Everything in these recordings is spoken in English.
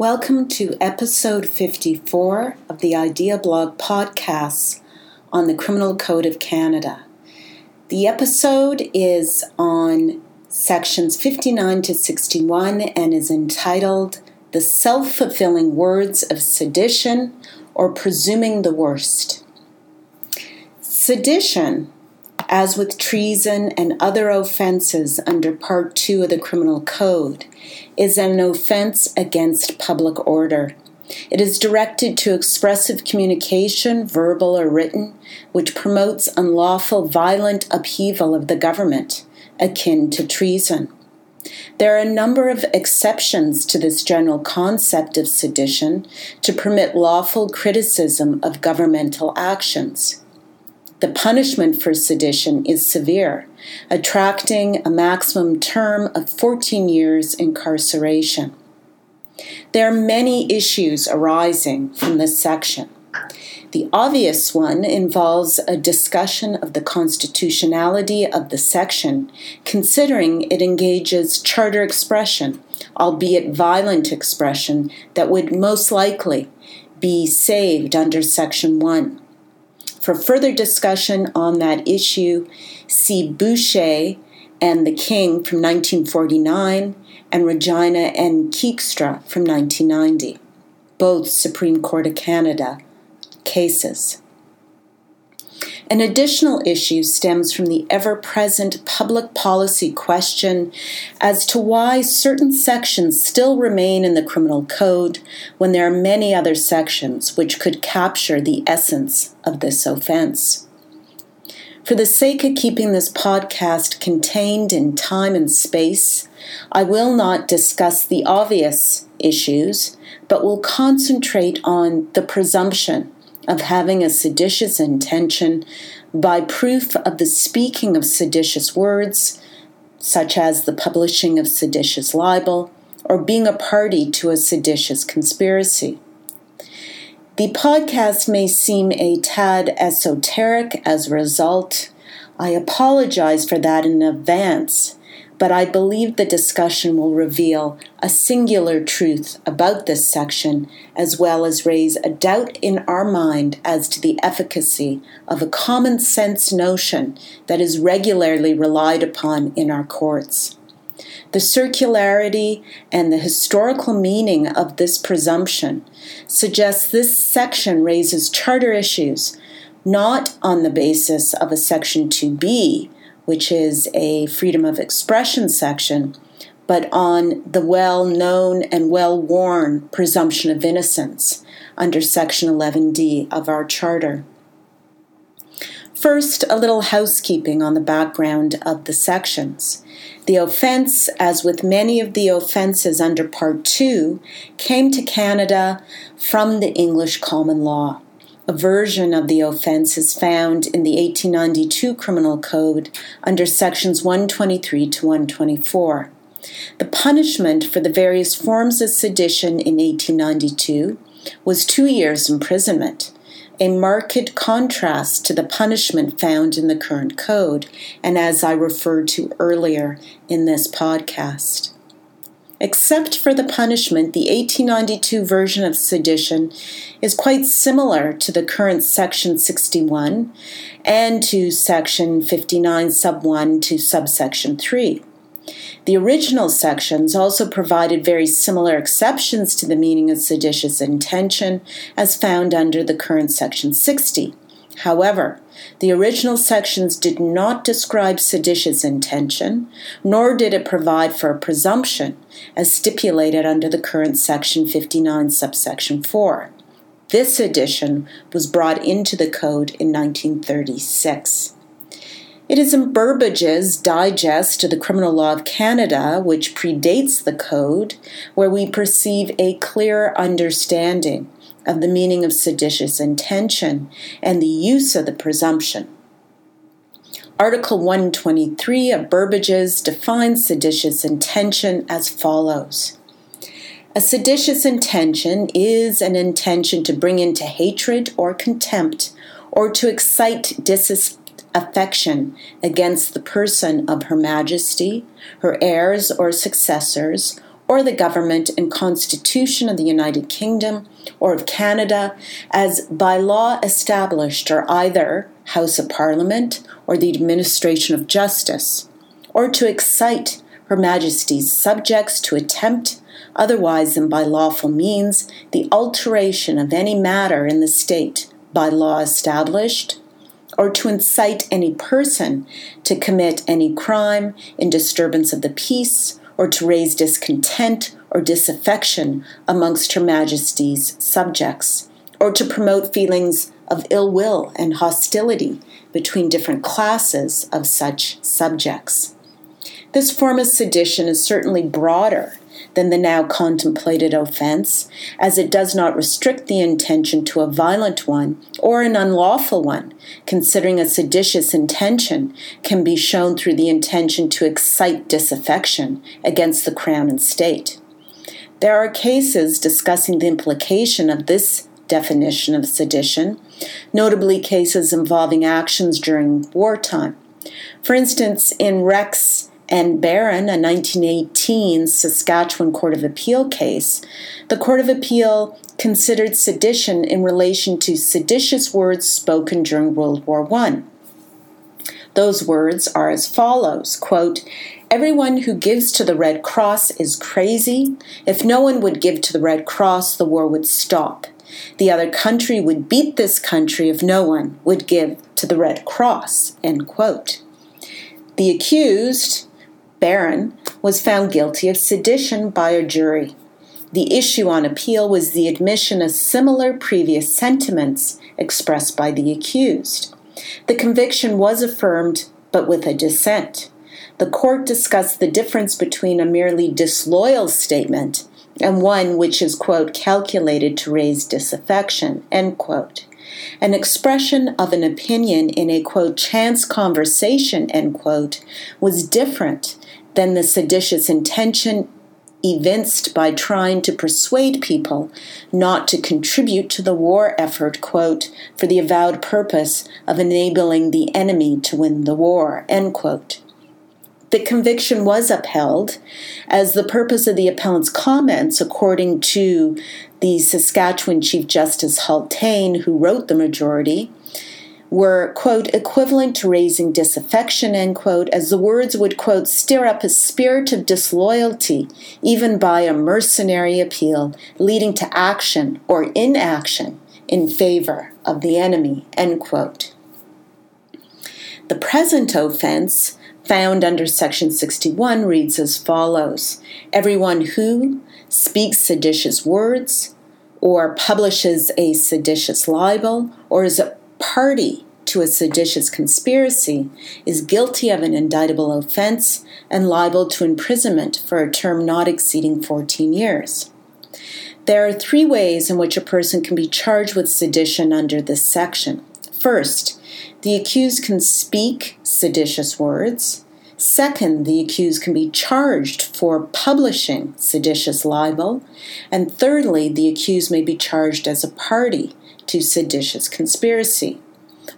Welcome to episode 54 of the Ideablawg podcasts on the Criminal Code of Canada. The episode is on sections 59 to 61 and is entitled The Self Fulfilling Words of Sedition or Presuming the Worst. Sedition, as with treason and other offenses under Part 2 of the Criminal Code, is an offense against public order. It is directed to expressive communication, verbal or written, which promotes unlawful, violent upheaval of the government, akin to treason. There are a number of exceptions to this general concept of sedition to permit lawful criticism of governmental actions. The punishment for sedition is severe, attracting a maximum term of 14 years incarceration. There are many issues arising from this section. The obvious one involves a discussion of the constitutionality of the section, considering it engages charter expression, albeit violent expression, that would most likely be saved under Section 1. For further discussion on that issue, see Boucher and the King from 1949 and Regina and Keegstra from 1990, both Supreme Court of Canada cases. An additional issue stems from the ever present public policy question as to why certain sections still remain in the criminal code when there are many other sections which could capture the essence of this offense. For the sake of keeping this podcast contained in time and space, I will not discuss the obvious issues, but will concentrate on the presumption of having a seditious intention by proof of the speaking of seditious words, such as the publishing of seditious libel, or being a party to a seditious conspiracy. The podcast may seem a tad esoteric as a result. I apologize for that in advance but I believe the discussion will reveal a singular truth about this section, as well as raise a doubt in our mind as to the efficacy of a common sense notion that is regularly relied upon in our courts. The circularity and the historical meaning of this presumption suggests this section raises charter issues not on the basis of a Section 2B which is a freedom of expression section, but on the well known and well worn presumption of innocence under Section 11D of our Charter. First, a little housekeeping on the background of the sections. The offense, as with many of the offenses under Part 2, came to Canada from the English common law. A version of the offense is found in the 1892 Criminal Code under sections 123 to 124. The punishment for the various forms of sedition in 1892 was two years' imprisonment, a marked contrast to the punishment found in the current code, and as I referred to earlier in this podcast. Except for the punishment, the 1892 version of sedition is quite similar to the current Section 61 and to Section 59, Sub 1 to Subsection 3. The original sections also provided very similar exceptions to the meaning of seditious intention as found under the current Section 60. However, the original sections did not describe seditious intention, nor did it provide for a presumption, as stipulated under the current Section 59, subsection 4. This addition was brought into the Code in 1936. It is in Burbidge's Digest to the Criminal Law of Canada, which predates the Code, where we perceive a clear understanding of the meaning of seditious intention and the use of the presumption. Article 123 of Burbidge's defines seditious intention as follows. A seditious intention is an intention to bring into hatred or contempt or to excite disaffection against the person of Her Majesty, her heirs or successors, or the government and constitution of the United Kingdom or of Canada as by law established or either House of Parliament or the administration of justice, or to excite Her Majesty's subjects to attempt, otherwise than by lawful means, the alteration of any matter in the state by law established, or to incite any person to commit any crime in disturbance of the peace or to raise discontent or disaffection amongst Her Majesty's subjects, or to promote feelings of ill will and hostility between different classes of such subjects. This form of sedition is certainly broader than the now contemplated offense, as it does not restrict the intention to a violent one or an unlawful one, considering a seditious intention can be shown through the intention to excite disaffection against the Crown and State. There are cases discussing the implication of this definition of sedition, notably cases involving actions during wartime. For instance, in Rex and Barron, a 1918 Saskatchewan Court of Appeal case, the Court of Appeal considered sedition in relation to seditious words spoken during World War I. Those words are as follows quote, Everyone who gives to the Red Cross is crazy. If no one would give to the Red Cross, the war would stop. The other country would beat this country if no one would give to the Red Cross. End quote. The accused, Barron was found guilty of sedition by a jury. The issue on appeal was the admission of similar previous sentiments expressed by the accused. The conviction was affirmed, but with a dissent. The court discussed the difference between a merely disloyal statement and one which is, quote, calculated to raise disaffection, end quote. An expression of an opinion in a, quote, chance conversation, end quote, was different than the seditious intention evinced by trying to persuade people not to contribute to the war effort, quote, for the avowed purpose of enabling the enemy to win the war, end quote. The conviction was upheld as the purpose of the appellant's comments, according to the Saskatchewan Chief Justice Haultain, who wrote the majority, were, quote, equivalent to raising disaffection, end quote, as the words would, quote, stir up a spirit of disloyalty, even by a mercenary appeal, leading to action or inaction in favor of the enemy, end quote. The present offense, found under Section 61, reads as follows Everyone who speaks seditious words, or publishes a seditious libel, or is a party to a seditious conspiracy is guilty of an indictable offense and liable to imprisonment for a term not exceeding 14 years. There are three ways in which a person can be charged with sedition under this section. First, the accused can speak seditious words. Second, the accused can be charged for publishing seditious libel. And thirdly, the accused may be charged as a party to seditious conspiracy.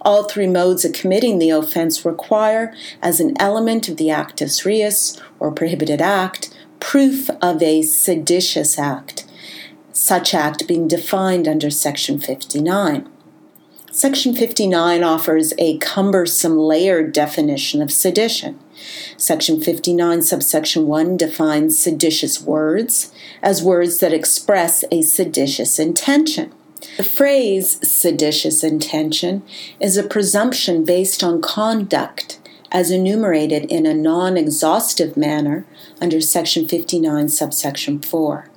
All three modes of committing the offense require, as an element of the actus reus, or prohibited act, proof of a seditious act, such act being defined under Section 59. Section 59 offers a cumbersome layered definition of sedition. Section 59, subsection 1 defines seditious words as words that express a seditious intention. The phrase seditious intention is a presumption based on conduct as enumerated in a non exhaustive manner under Section 59, subsection 4.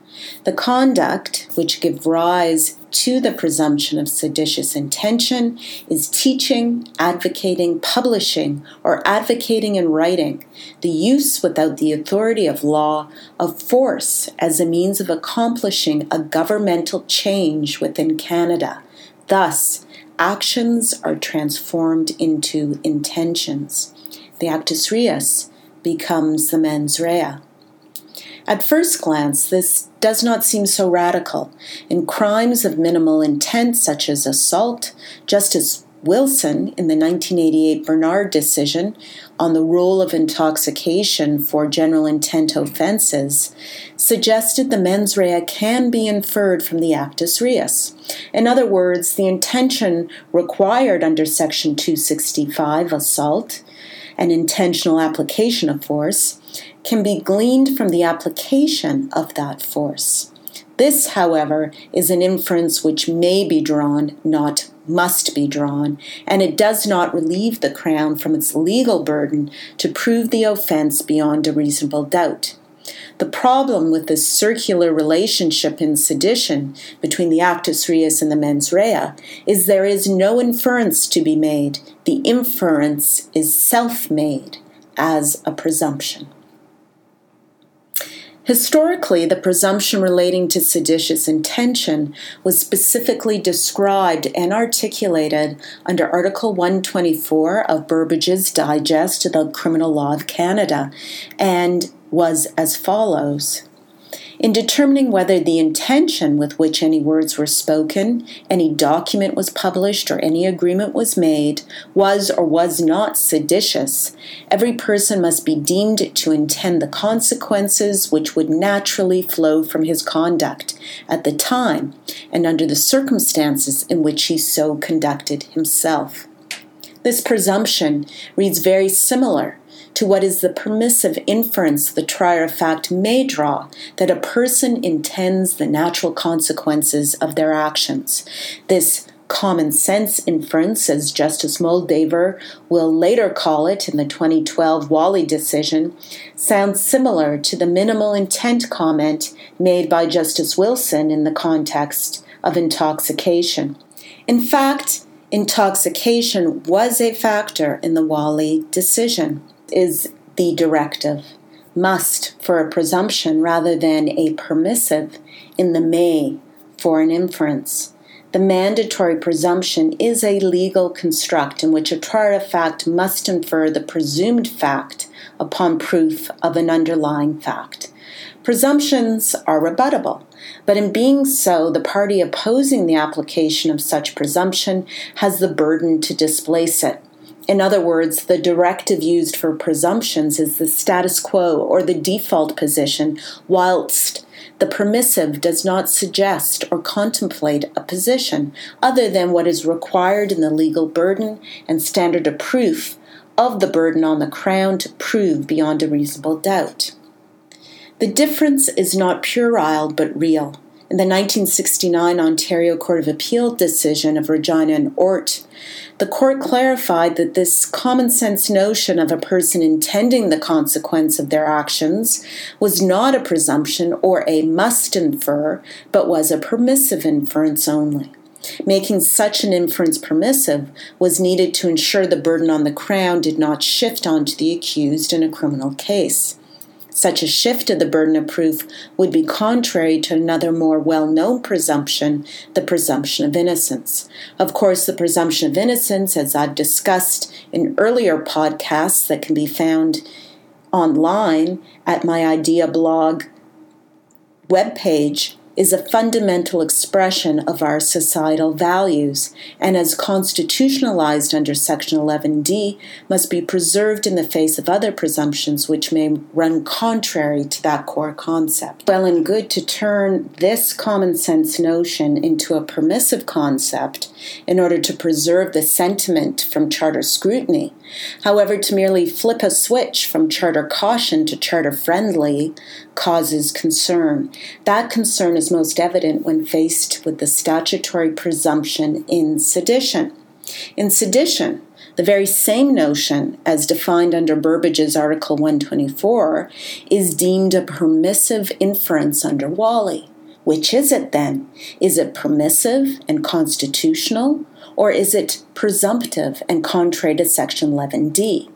The conduct which give rise to the presumption of seditious intention is teaching, advocating, publishing, or advocating in writing, the use without the authority of law of force as a means of accomplishing a governmental change within Canada. Thus, actions are transformed into intentions. The actus reus becomes the mens rea. At first glance, this does not seem so radical. In crimes of minimal intent, such as assault, Justice Wilson in the 1988 Bernard decision on the role of intoxication for general intent offenses suggested the mens rea can be inferred from the actus reus. In other words, the intention required under Section 265, assault, an intentional application of force, can be gleaned from the application of that force. This, however, is an inference which may be drawn, not must be drawn, and it does not relieve the Crown from its legal burden to prove the offence beyond a reasonable doubt. The problem with this circular relationship in sedition between the actus reus and the mens rea is there is no inference to be made. The inference is self made as a presumption. Historically, the presumption relating to seditious intention was specifically described and articulated under Article 124 of Burbidge's Digest of the Criminal Law of Canada and was as follows in determining whether the intention with which any words were spoken, any document was published, or any agreement was made was or was not seditious, every person must be deemed to intend the consequences which would naturally flow from his conduct at the time and under the circumstances in which he so conducted himself. This presumption reads very similar to what is the permissive inference the trier of fact may draw that a person intends the natural consequences of their actions. This common sense inference, as Justice Moldaver will later call it in the 2012 Walle decision, sounds similar to the minimal intent comment made by Justice Wilson in the context of intoxication. In fact, intoxication was a factor in the Walle decision is the directive, must for a presumption rather than a permissive in the may for an inference. The mandatory presumption is a legal construct in which a trier of fact must infer the presumed fact upon proof of an underlying fact. Presumptions are rebuttable, but in being so, the party opposing the application of such presumption has the burden to displace it. In other words, the directive used for presumptions is the status quo or the default position, whilst the permissive does not suggest or contemplate a position other than what is required in the legal burden and standard of proof of the burden on the Crown to prove beyond a reasonable doubt. The difference is not puerile but real. In the 1969 Ontario Court of Appeal decision of Regina and Ortt, the court clarified that this common sense notion of a person intending the consequence of their actions was not a presumption or a must infer, but was a permissive inference only. Making such an inference permissive was needed to ensure the burden on the Crown did not shift onto the accused in a criminal case. Such a shift of the burden of proof would be contrary to another more well known presumption, the presumption of innocence. Of course, the presumption of innocence, as I've discussed in earlier podcasts that can be found online at my Ideablawg webpage, is a fundamental expression of our societal values and, as constitutionalized under Section 11D, must be preserved in the face of other presumptions which may run contrary to that core concept. Well and good to turn this common sense notion into a permissive concept in order to preserve the sentiment from charter scrutiny. However, to merely flip a switch from charter caution to charter friendly causes concern. That concern is most evident when faced with the statutory presumption in sedition. In sedition, the very same notion, as defined under Burbidge's Article 124, is deemed a permissive inference under Walle. Which is it then? Is it permissive and constitutional, or is it presumptive and contrary to Section 11D?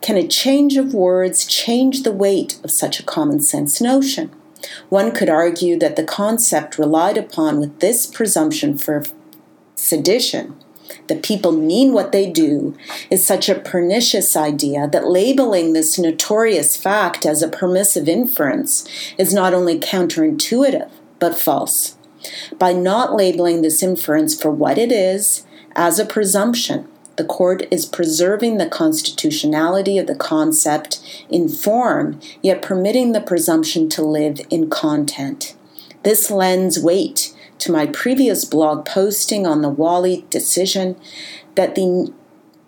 Can a change of words change the weight of such a common sense notion? One could argue that the concept relied upon with this presumption for sedition that people mean what they do is such a pernicious idea that labeling this notorious fact as a permissive inference is not only counterintuitive, but false. By not labeling this inference for what it is As a presumption, the court is preserving the constitutionality of the concept in form, yet permitting the presumption to live in content. This lends weight to my previous blog posting on the Walle decision that the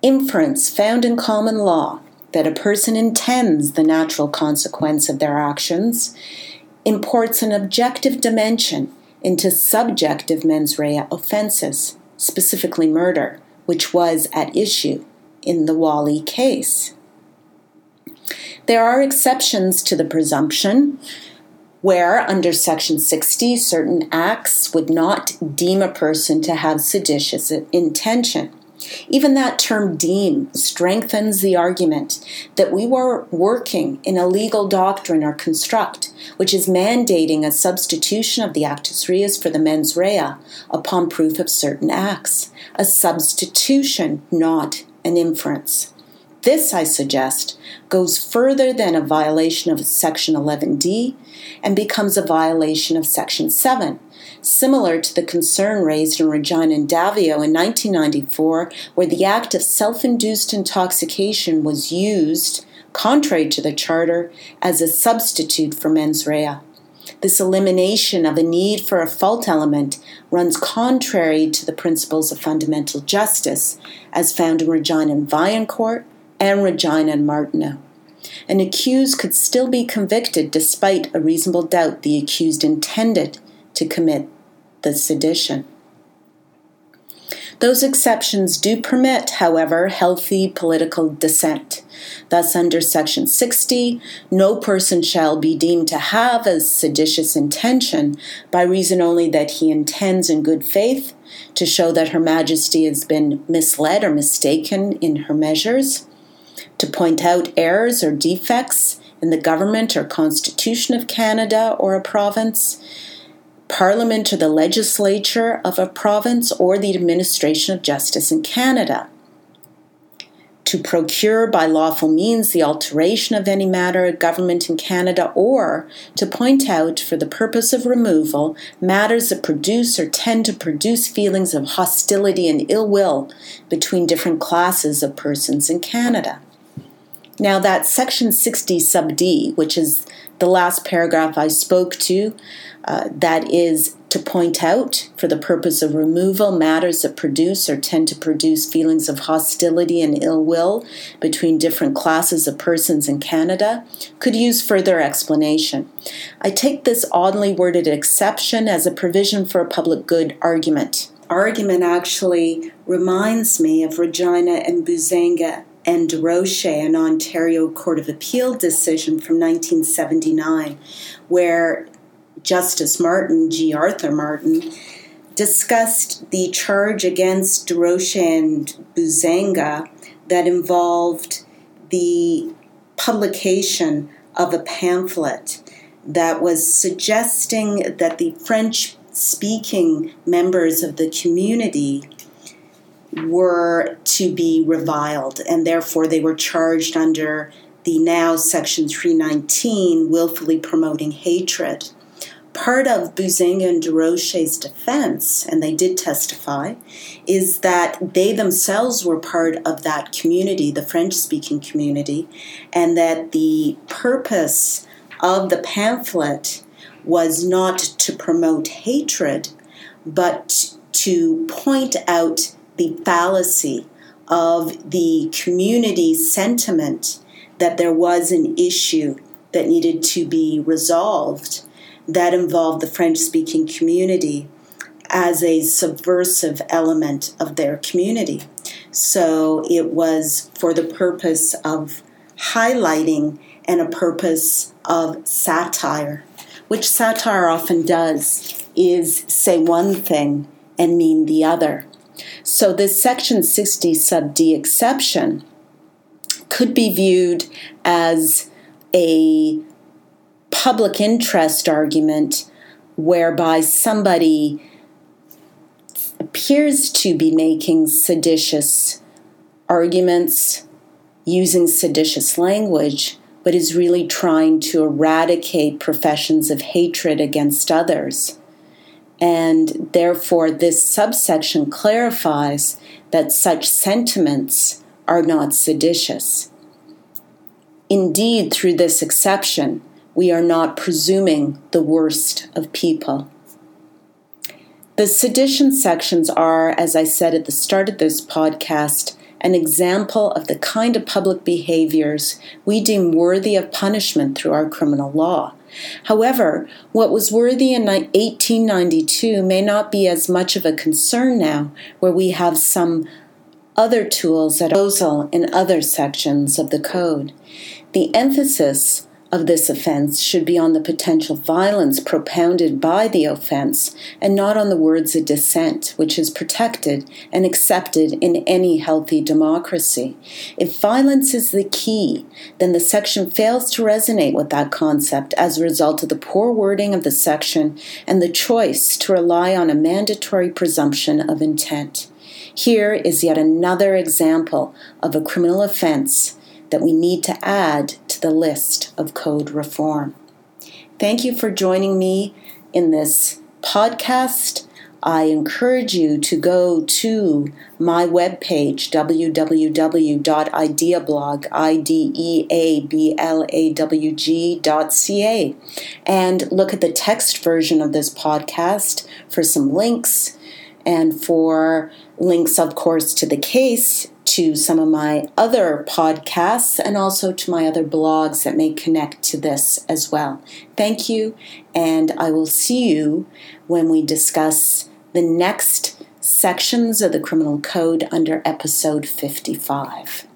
inference found in common law that a person intends the natural consequence of their actions imports an objective dimension into subjective mens rea offenses, specifically murder which was at issue in the Walle case. There are exceptions to the presumption where, under Section 60, certain acts would not deem a person to have seditious intention. Even that term deem strengthens the argument that we were working in a legal doctrine or construct, which is mandating a substitution of the actus reus for the mens rea upon proof of certain acts. A substitution, not an inference. This, I suggest, goes further than a violation of Section 11D and becomes a violation of Section 7 similar to the concern raised in Regina and Daviault in 1994, where the act of self induced intoxication was used, contrary to the Charter, as a substitute for mens rea. This elimination of a need for a fault element runs contrary to the principles of fundamental justice, as found in Regina and Vaillancourt and Regina and Martineau. An accused could still be convicted despite a reasonable doubt the accused intended to commit the sedition. Those exceptions do permit, however, healthy political dissent. Thus, under Section 60, no person shall be deemed to have a seditious intention by reason only that he intends in good faith to show that Her Majesty has been misled or mistaken in her measures, to point out errors or defects in the government or constitution of Canada or a province, Parliament or the legislature of a province or the administration of justice in Canada. To procure by lawful means the alteration of any matter of government in Canada, or to point out, for the purpose of removal, matters that produce or tend to produce feelings of hostility and ill will between different classes of persons in Canada. Now, that section 60 sub D, which is the last paragraph I spoke to, uh, that is to point out, for the purpose of removal, matters that produce or tend to produce feelings of hostility and ill will between different classes of persons in Canada, could use further explanation. I take this oddly worded exception as a provision for a public good argument. Argument actually reminds me of Regina and Buzzanga and Durocher, an Ontario Court of Appeal decision from 1979, where Justice Martin, G. Arthur Martin, discussed the charge against Durocher and Buzzanga that involved the publication of a pamphlet that was suggesting that the French speaking members of the community were to be reviled, and therefore they were charged under the now Section 319, willfully promoting hatred. Part of Buzzanga and Durocher's defense, and they did testify, is that they themselves were part of that community, the French speaking community, and that the purpose of the pamphlet was not to promote hatred, but to point out the fallacy of the community sentiment that there was an issue that needed to be resolved that involved the French speaking community as a subversive element of their community. So it was for the purpose of highlighting and a purpose of satire, which satire often does, is say one thing and mean the other. So, this section 60 sub D exception could be viewed as a public interest argument whereby somebody appears to be making seditious arguments using seditious language, but is really trying to eradicate professions of hatred against others and therefore this subsection clarifies that such sentiments are not seditious. Indeed, through this exception, we are not presuming the worst of people. The sedition sections are, as I said at the start of this podcast, an example of the kind of public behaviors we deem worthy of punishment through our criminal law. However, what was worthy in 1892 may not be as much of a concern now, where we have some other tools at our disposal in other sections of the code. The emphasis of this offense should be on the potential violence propounded by the offense and not on the words of dissent, which is protected and accepted in any healthy democracy. If violence is the key, then the section fails to resonate with that concept as a result of the poor wording of the section and the choice to rely on a mandatory presumption of intent. Here is yet another example of a criminal offense that we need to add the list of code reform. Thank you for joining me in this podcast. I encourage you to go to my webpage, www.ideablawg, and look at the text version of this podcast for some links and for links, of course, to the case to some of my other podcasts and also to my other blogs that may connect to this as well. Thank you, and I will see you when we discuss the next sections of the Criminal Code under episode 55.